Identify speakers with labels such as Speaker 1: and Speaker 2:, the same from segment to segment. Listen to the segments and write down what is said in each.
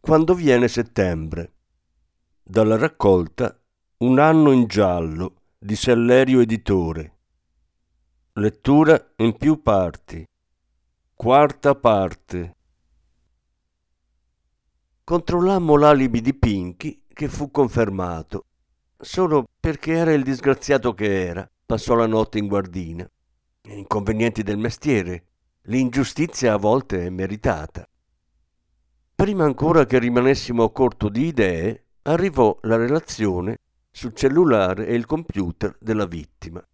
Speaker 1: quando viene settembre. Dalla raccolta Un anno in giallo di Sellerio Editore. Lettura in più parti. Quarta parte. Controllammo l'alibi di Pinky che fu confermato. Solo perché era il disgraziato che era, passò la notte in guardina. Inconvenienti del mestiere. L'ingiustizia a volte è meritata. Prima ancora che rimanessimo a corto di idee, arrivò la relazione sul cellulare e il computer della vittima.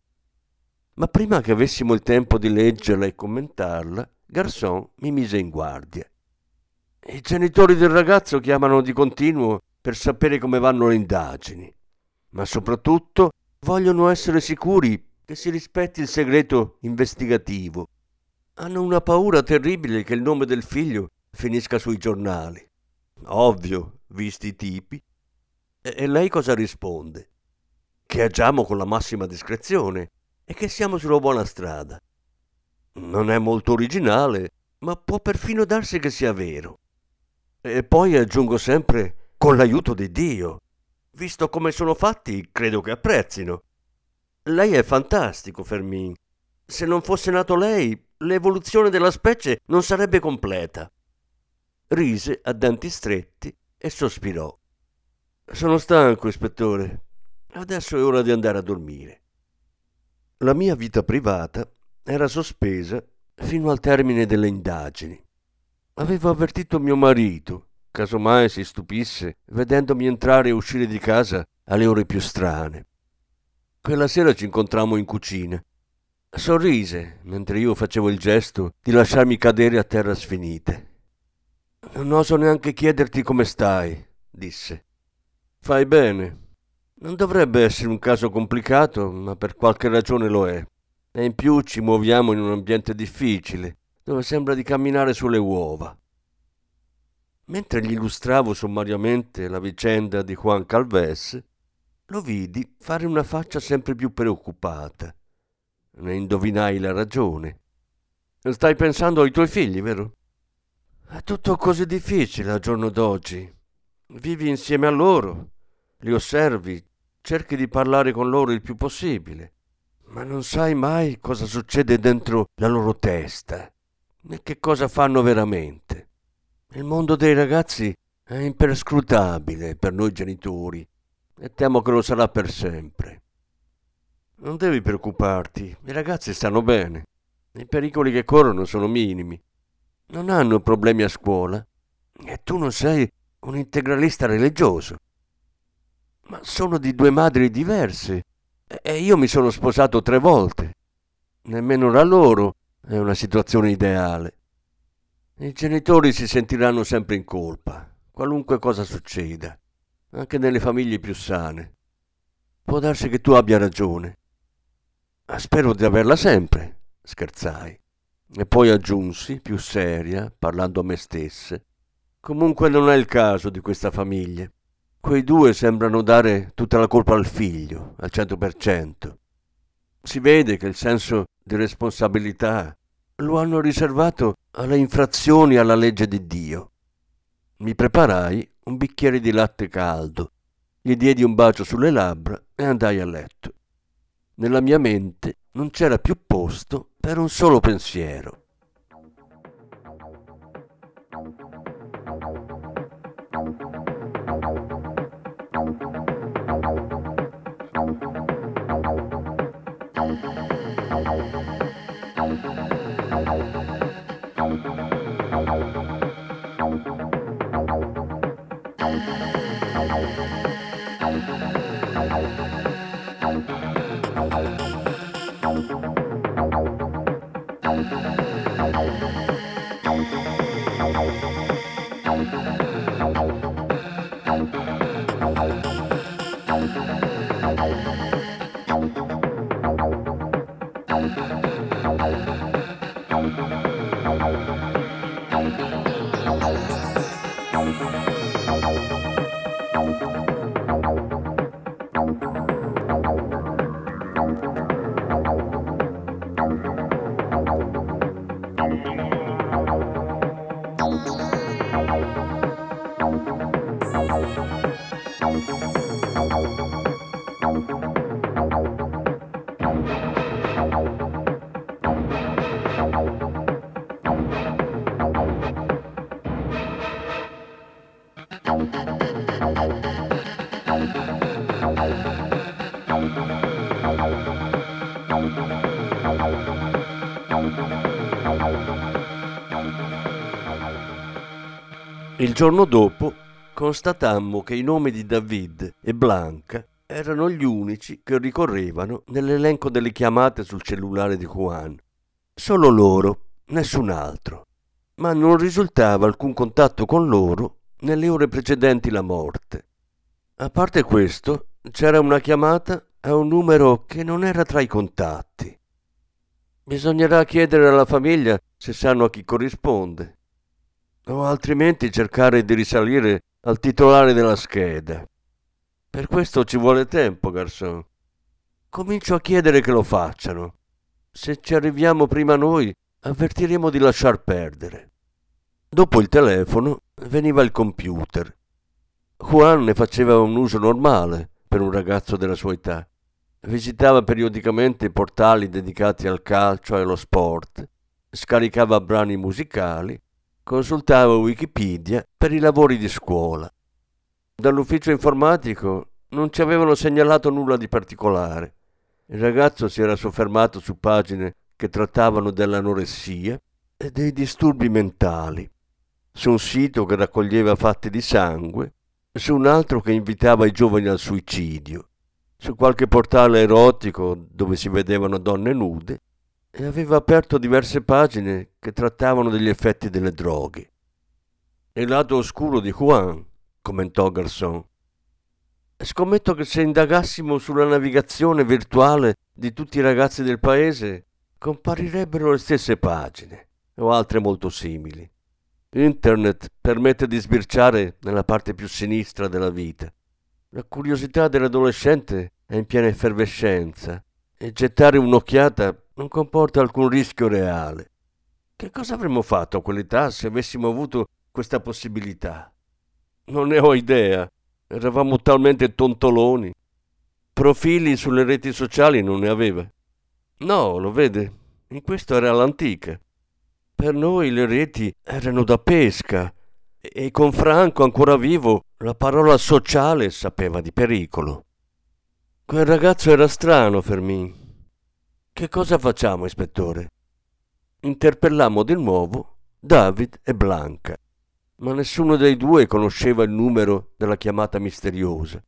Speaker 1: Ma prima che avessimo il tempo di leggerla e commentarla, Garçon mi mise in guardia. I genitori del ragazzo chiamano di continuo per sapere come vanno le indagini, ma soprattutto vogliono essere sicuri che si rispetti il segreto investigativo. Hanno una paura terribile che il nome del figlio finisca sui giornali. Ovvio, visti i tipi. E, lei cosa risponde? Che agiamo con la massima discrezione e che siamo sulla buona strada. Non è molto originale, ma può perfino darsi che sia vero. E poi aggiungo sempre con l'aiuto di Dio. Visto come sono fatti, credo che apprezzino. Lei è fantastico, Fermin. Se non fosse nato lei, l'evoluzione della specie non sarebbe completa rise a denti stretti e sospirò. Sono stanco, ispettore. Adesso è ora di andare a dormire. La mia vita privata era sospesa fino al termine delle indagini. Avevo avvertito mio marito, casomai si stupisse, vedendomi entrare e uscire di casa alle ore più strane. Quella sera ci incontrammo in cucina. Sorrise mentre io facevo il gesto di lasciarmi cadere a terra sfinite. Non oso neanche chiederti come stai, disse. Fai bene. Non dovrebbe essere un caso complicato, ma per qualche ragione lo è. E in più ci muoviamo in un ambiente difficile, dove sembra di camminare sulle uova. Mentre gli illustravo sommariamente la vicenda di Juan Calves, lo vidi fare una faccia sempre più preoccupata. Ne indovinai la ragione. Stai pensando ai tuoi figli, vero? È tutto così difficile al giorno d'oggi. Vivi insieme a loro, li osservi, cerchi di parlare con loro il più possibile, ma non sai mai cosa succede dentro la loro testa, né che cosa fanno veramente. Il mondo dei ragazzi è imperscrutabile per noi genitori e temo che lo sarà per sempre. Non devi preoccuparti, i ragazzi stanno bene. I pericoli che corrono sono minimi non hanno problemi a scuola e tu non sei un integralista religioso. Ma sono di due madri diverse e io mi sono sposato tre volte. Nemmeno la loro è una situazione ideale. I genitori si sentiranno sempre in colpa, qualunque cosa succeda, anche nelle famiglie più sane. Può darsi che tu abbia ragione. Spero di averla sempre, scherzai. E poi aggiunsi, più seria, parlando a me stesse, comunque non è il caso di questa famiglia. Quei due sembrano dare tutta la colpa al figlio, al cento per cento. Si vede che il senso di responsabilità lo hanno riservato alle infrazioni alla legge di Dio. Mi preparai un bicchiere di latte caldo, gli diedi un bacio sulle labbra e andai a letto. Nella mia mente non c'era più posto per un solo pensiero. Giorno dopo constatammo che i nomi di David e Blanca erano gli unici che ricorrevano nell'elenco delle chiamate sul cellulare di Juan. Solo loro, nessun altro. Ma non risultava alcun contatto con loro nelle ore precedenti la morte. A parte questo, c'era una chiamata a un numero che non era tra i contatti. Bisognerà chiedere alla famiglia se sanno a chi corrisponde o altrimenti cercare di risalire al titolare della scheda. Per questo ci vuole tempo, garçon. Comincio a chiedere che lo facciano. Se ci arriviamo prima noi, avvertiremo di lasciar perdere. Dopo il telefono veniva il computer. Juan ne faceva un uso normale per un ragazzo della sua età. Visitava periodicamente i portali dedicati al calcio e allo sport, scaricava brani musicali consultavo Wikipedia per i lavori di scuola. Dall'ufficio informatico non ci avevano segnalato nulla di particolare. Il ragazzo si era soffermato su pagine che trattavano dell'anoressia e dei disturbi mentali, su un sito che raccoglieva fatti di sangue, su un altro che invitava i giovani al suicidio, su qualche portale erotico dove si vedevano donne nude e aveva aperto diverse pagine che trattavano degli effetti delle droghe. Il lato oscuro di Juan, commentò Garçon. Scommetto che se indagassimo sulla navigazione virtuale di tutti i ragazzi del paese, comparirebbero le stesse pagine o altre molto simili. Internet permette di sbirciare nella parte più sinistra della vita. La curiosità dell'adolescente è in piena effervescenza e gettare un'occhiata non comporta alcun rischio reale. Che cosa avremmo fatto a quell'età se avessimo avuto questa possibilità? Non ne ho idea. Eravamo talmente tontoloni. Profili sulle reti sociali non ne aveva. No, lo vede, in questo era l'antica. Per noi le reti erano da pesca e con Franco ancora vivo la parola sociale sapeva di pericolo. Quel ragazzo era strano, Fermin. Che cosa facciamo, ispettore? Interpellammo di nuovo David e Blanca, ma nessuno dei due conosceva il numero della chiamata misteriosa.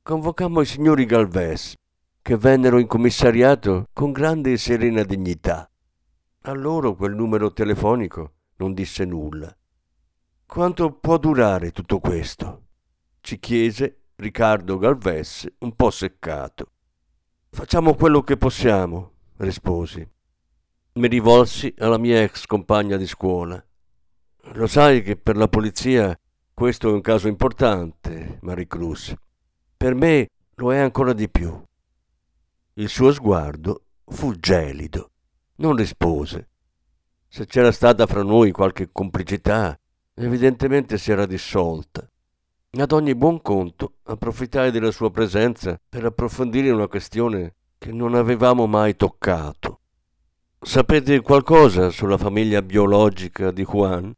Speaker 1: Convocammo i signori Galvez, che vennero in commissariato con grande e serena dignità. A loro quel numero telefonico non disse nulla. Quanto può durare tutto questo? ci chiese Riccardo Galvez un po' seccato. Facciamo quello che possiamo, risposi. Mi rivolsi alla mia ex compagna di scuola. Lo sai che per la polizia questo è un caso importante, Marie Cruz. Per me lo è ancora di più. Il suo sguardo fu gelido. Non rispose. Se c'era stata fra noi qualche complicità, evidentemente si era dissolta. Ad ogni buon conto approfittai della sua presenza per approfondire una questione che non avevamo mai toccato. Sapete qualcosa sulla famiglia biologica di Juan?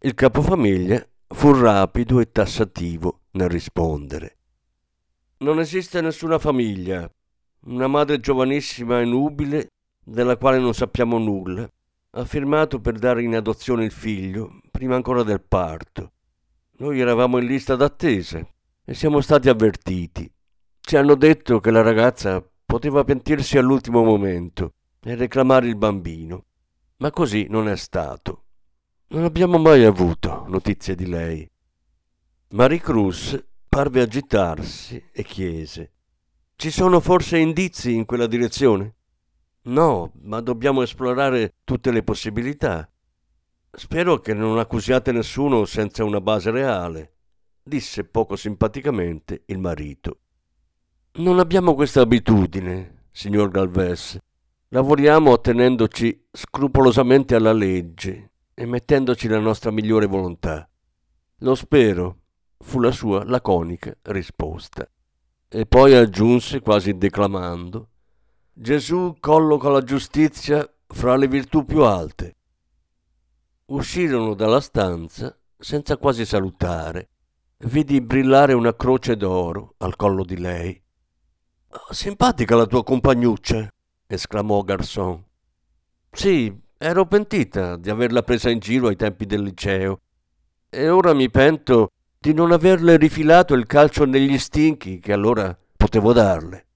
Speaker 1: Il capofamiglia fu rapido e tassativo nel rispondere. Non esiste nessuna famiglia. Una madre giovanissima e nubile, della quale non sappiamo nulla, ha firmato per dare in adozione il figlio prima ancora del parto. Noi eravamo in lista d'attesa e siamo stati avvertiti. Ci hanno detto che la ragazza poteva pentirsi all'ultimo momento e reclamare il bambino, ma così non è stato. Non abbiamo mai avuto notizie di lei. Marie Cruz parve agitarsi e chiese: Ci sono forse indizi in quella direzione? No, ma dobbiamo esplorare tutte le possibilità. Spero che non accusiate nessuno senza una base reale, disse poco simpaticamente il marito. Non abbiamo questa abitudine, signor Galvez. Lavoriamo attenendoci scrupolosamente alla legge e mettendoci la nostra migliore volontà. Lo spero, fu la sua laconica risposta. E poi aggiunse, quasi declamando, Gesù colloca la giustizia fra le virtù più alte uscirono dalla stanza senza quasi salutare. Vidi brillare una croce d'oro al collo di lei. Simpatica la tua compagnuccia, esclamò Garçon. Sì, ero pentita di averla presa in giro ai tempi del liceo. E ora mi pento di non averle rifilato il calcio negli stinchi che allora potevo darle.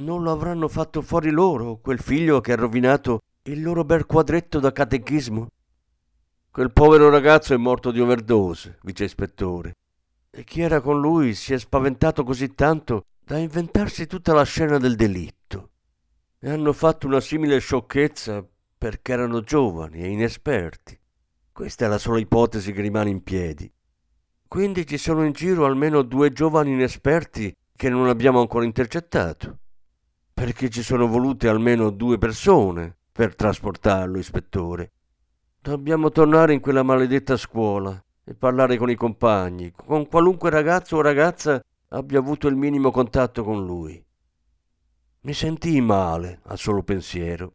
Speaker 1: Non lo avranno fatto fuori loro, quel figlio che ha rovinato il loro bel quadretto da catechismo? Quel povero ragazzo è morto di overdose, vice ispettore. E chi era con lui si è spaventato così tanto da inventarsi tutta la scena del delitto. E hanno fatto una simile sciocchezza perché erano giovani e inesperti. Questa è la sola ipotesi che rimane in piedi. Quindi ci sono in giro almeno due giovani inesperti che non abbiamo ancora intercettato. Perché ci sono volute almeno due persone per trasportarlo, ispettore. Dobbiamo tornare in quella maledetta scuola e parlare con i compagni, con qualunque ragazzo o ragazza abbia avuto il minimo contatto con lui. Mi sentii male al solo pensiero.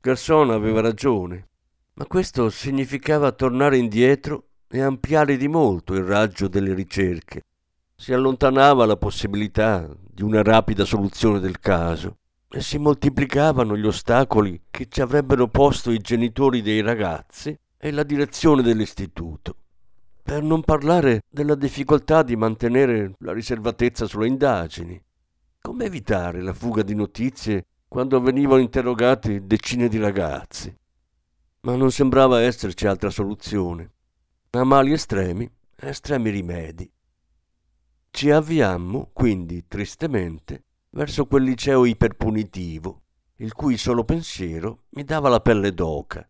Speaker 1: Garson aveva ragione, ma questo significava tornare indietro e ampliare di molto il raggio delle ricerche. Si allontanava la possibilità di una rapida soluzione del caso e si moltiplicavano gli ostacoli che ci avrebbero posto i genitori dei ragazzi e la direzione dell'istituto. Per non parlare della difficoltà di mantenere la riservatezza sulle indagini. Come evitare la fuga di notizie quando venivano interrogati decine di ragazzi? Ma non sembrava esserci altra soluzione. A mali estremi, estremi rimedi. Ci avviammo, quindi, tristemente, verso quel liceo iperpunitivo, il cui solo pensiero mi dava la pelle d'oca.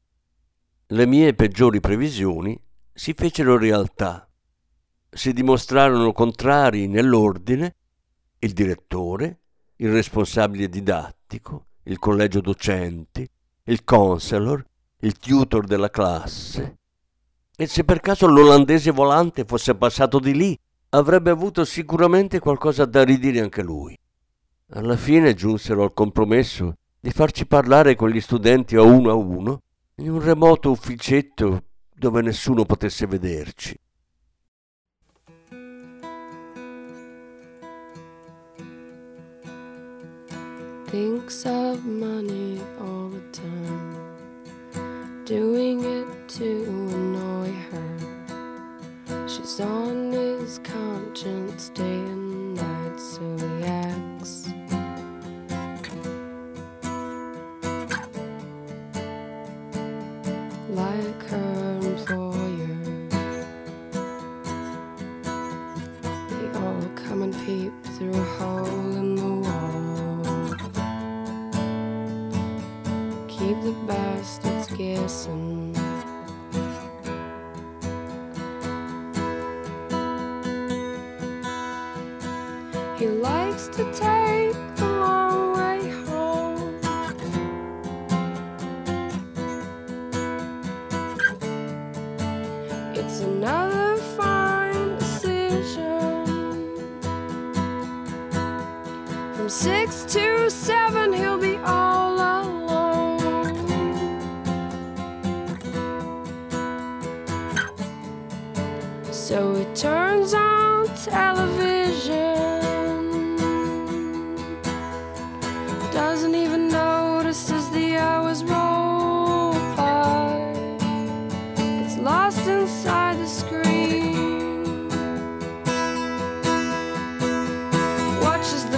Speaker 1: Le mie peggiori previsioni si fecero realtà. Si dimostrarono contrari nell'ordine il direttore, il responsabile didattico, il collegio docenti, il counselor, il tutor della classe. E se per caso l'olandese volante fosse passato di lì, avrebbe avuto sicuramente qualcosa da ridire anche lui. Alla fine giunsero al compromesso di farci parlare con gli studenti a uno a uno in un remoto ufficetto dove nessuno potesse vederci. Thinks of money all the time, doing it to annoy her. She's on his conscience day and night, so he acts like her Keep the bastards guessing. just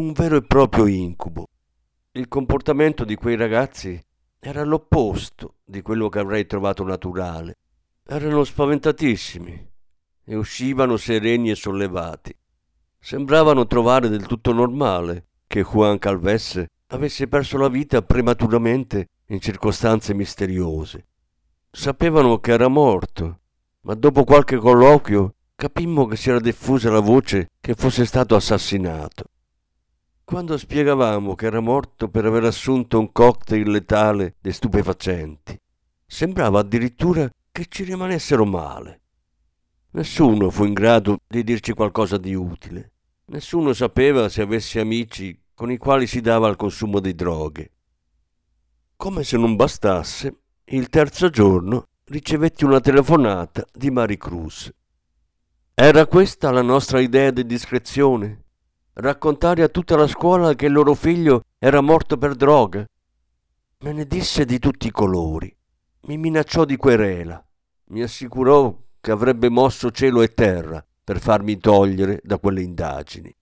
Speaker 1: un vero e proprio incubo. Il comportamento di quei ragazzi era l'opposto di quello che avrei trovato naturale. Erano spaventatissimi e uscivano sereni e sollevati. Sembravano trovare del tutto normale che Juan Calvesse avesse perso la vita prematuramente in circostanze misteriose. Sapevano che era morto, ma dopo qualche colloquio capimmo che si era diffusa la voce che fosse stato assassinato. Quando spiegavamo che era morto per aver assunto un cocktail letale di stupefacenti, sembrava addirittura che ci rimanessero male. Nessuno fu in grado di dirci qualcosa di utile. Nessuno sapeva se avesse amici con i quali si dava al consumo di droghe. Come se non bastasse, il terzo giorno ricevetti una telefonata di Maricruz. Era questa la nostra idea di discrezione? Raccontare a tutta la scuola che il loro figlio era morto per droga? Me ne disse di tutti i colori. Mi minacciò di querela. Mi assicurò che avrebbe mosso cielo e terra per farmi togliere da quelle indagini.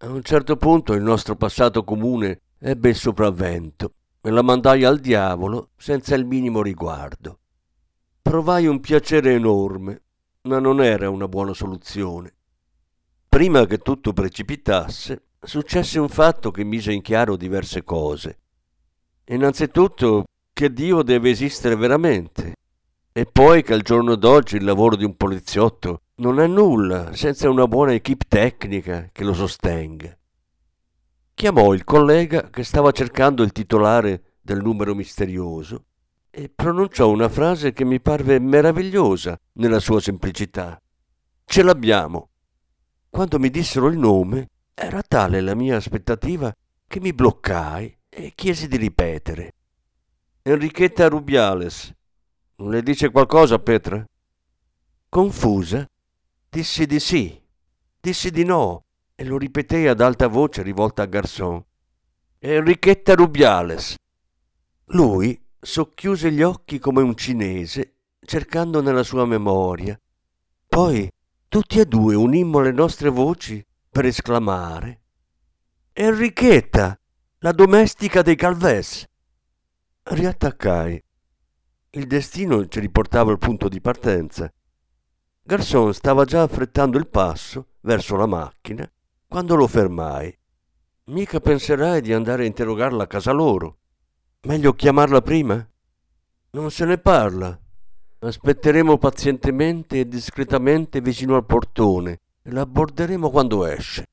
Speaker 1: A un certo punto il nostro passato comune ebbe il sopravvento e la mandai al diavolo senza il minimo riguardo. Provai un piacere enorme, ma non era una buona soluzione. Prima che tutto precipitasse, successe un fatto che mise in chiaro diverse cose. Innanzitutto che Dio deve esistere veramente, e poi che al giorno d'oggi il lavoro di un poliziotto non è nulla senza una buona equip tecnica che lo sostenga. Chiamò il collega che stava cercando il titolare del numero misterioso e pronunciò una frase che mi parve meravigliosa nella sua semplicità. Ce l'abbiamo. Quando mi dissero il nome, era tale la mia aspettativa che mi bloccai e chiesi di ripetere. Enrichetta Rubiales. Le dice qualcosa, Petra? Confusa, dissi di sì, dissi di no e lo ripetei ad alta voce rivolta a Garçon. Enrichetta Rubiales. Lui socchiuse gli occhi come un cinese, cercando nella sua memoria. Poi tutti e due unimmo le nostre voci per esclamare Enrichetta, la domestica dei Calves. Riattaccai. Il destino ci riportava al punto di partenza. Garçon stava già affrettando il passo verso la macchina quando lo fermai. Mica penserai di andare a interrogarla a casa loro. Meglio chiamarla prima? Non se ne parla. Aspetteremo pazientemente e discretamente vicino al portone e la abborderemo quando esce.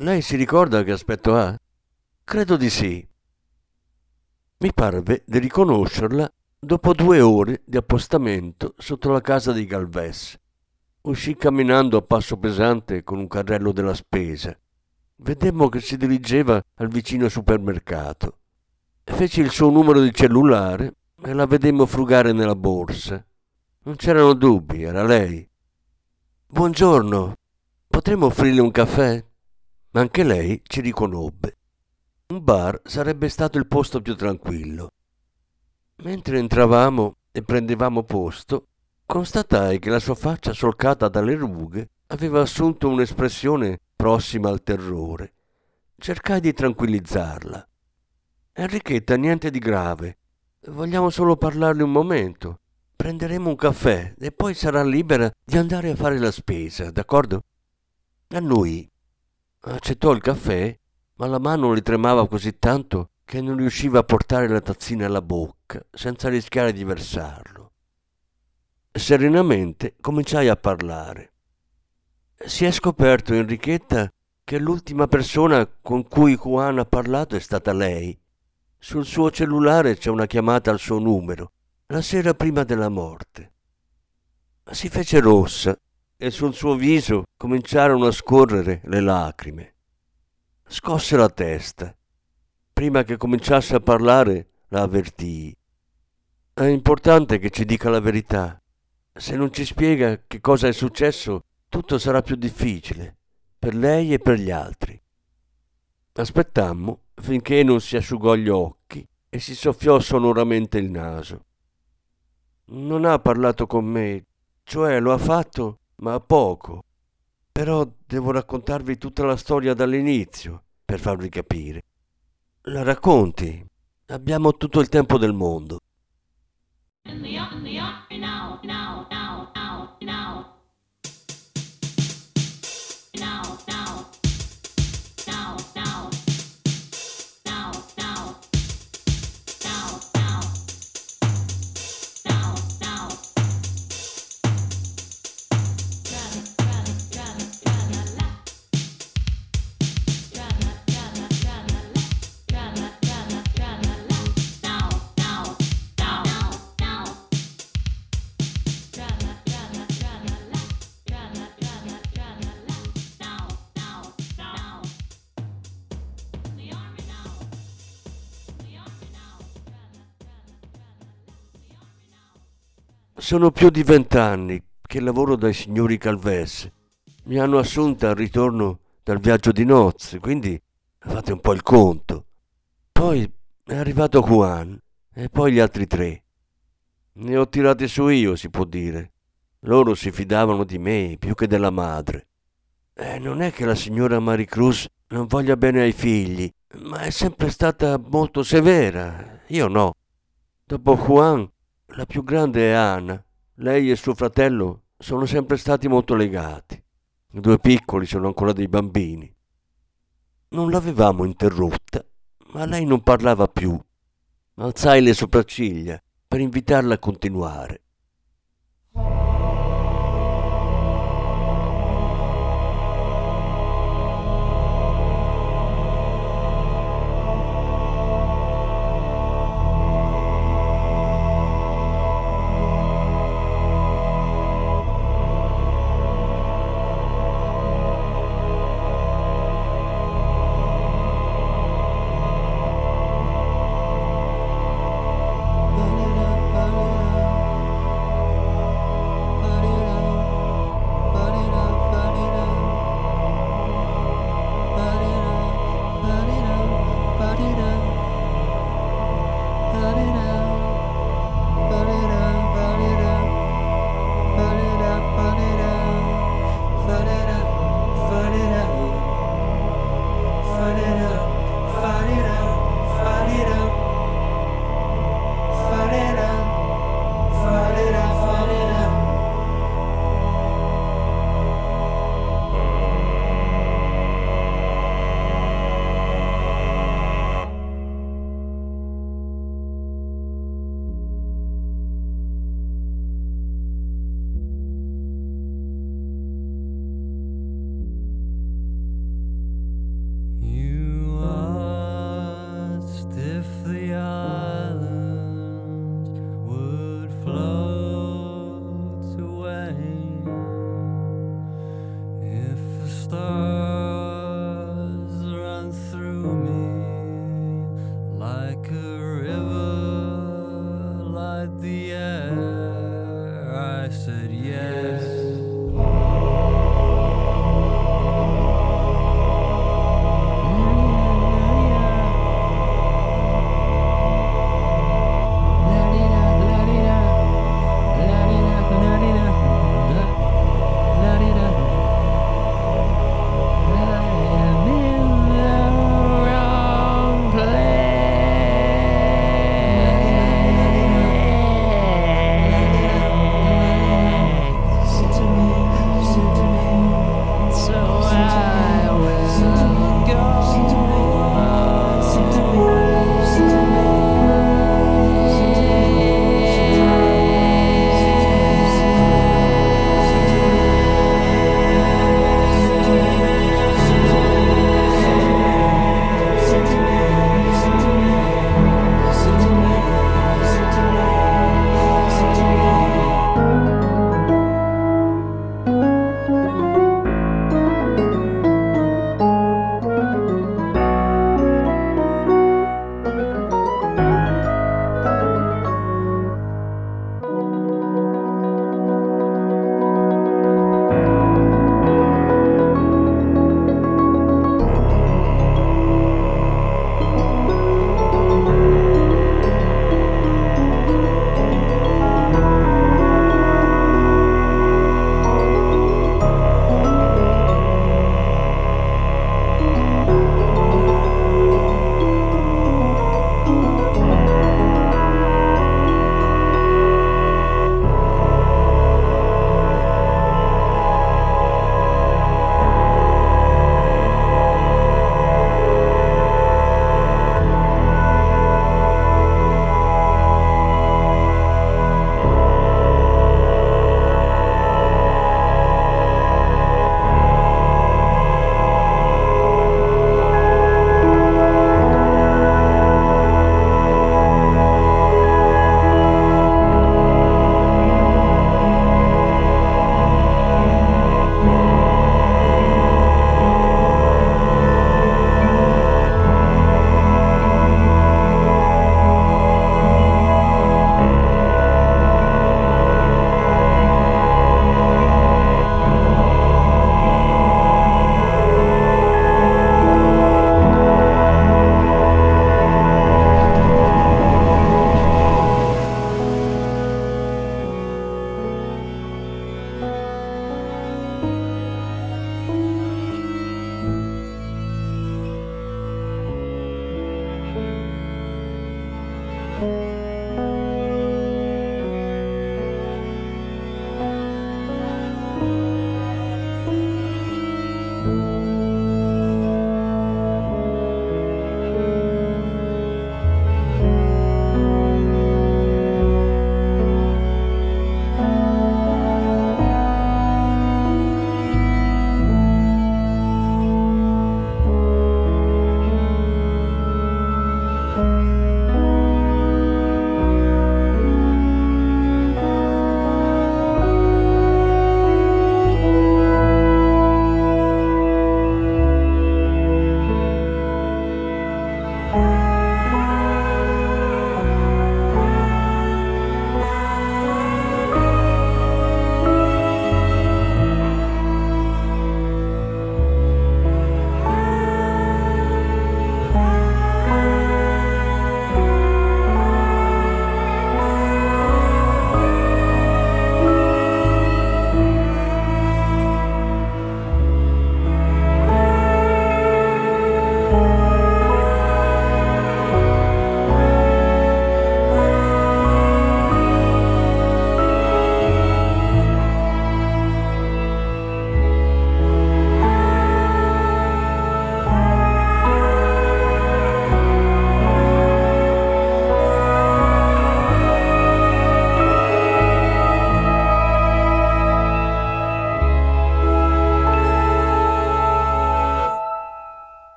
Speaker 1: Lei si ricorda che aspetto ha? Credo di sì. Mi parve di riconoscerla dopo due ore di appostamento sotto la casa di Galvez. Uscì camminando a passo pesante con un carrello della spesa. Vedemmo che si dirigeva al vicino supermercato. Feci il suo numero di cellulare e la vedemmo frugare nella borsa. Non c'erano dubbi, era lei. Buongiorno, potremmo offrirle un caffè? Ma anche lei ci riconobbe. Un bar sarebbe stato il posto più tranquillo. Mentre entravamo e prendevamo posto, constatai che la sua faccia solcata dalle rughe aveva assunto un'espressione prossima al terrore. Cercai di tranquillizzarla. Enrichetta, niente di grave. Vogliamo solo parlarle un momento. Prenderemo un caffè e poi sarà libera di andare a fare la spesa, d'accordo? A noi. Accettò il caffè, ma la mano le tremava così tanto che non riusciva a portare la tazzina alla bocca senza rischiare di versarlo. Serenamente cominciai a parlare. Si è scoperto, Enrichetta, che l'ultima persona con cui Juan ha parlato è stata lei. Sul suo cellulare c'è una chiamata al suo numero, la sera prima della morte. Si fece rossa e sul suo viso cominciarono a scorrere le lacrime. Scosse la testa. Prima che cominciasse a parlare, la avvertii. È importante che ci dica la verità. Se non ci spiega che cosa è successo, tutto sarà più difficile, per lei e per gli altri. Aspettammo finché non si asciugò gli occhi e si soffiò sonoramente il naso. Non ha parlato con me, cioè lo ha fatto, ma poco. Però devo raccontarvi tutta la storia dall'inizio per farvi capire. La racconti? Abbiamo tutto il tempo del mondo. Sono più di vent'anni che lavoro dai signori Calves. Mi hanno assunta al ritorno dal viaggio di nozze, quindi fate un po' il conto. Poi è arrivato Juan e poi gli altri tre. Ne ho tirati su io, si può dire. Loro si fidavano di me più che della madre. E non è che la signora Maricruz non voglia bene ai figli, ma è sempre stata molto severa. Io no. Dopo Juan la più grande è Anna. Lei e suo fratello sono sempre stati molto legati. I due piccoli sono ancora dei bambini. Non l'avevamo interrotta, ma lei non parlava più. Alzai le sopracciglia per invitarla a continuare.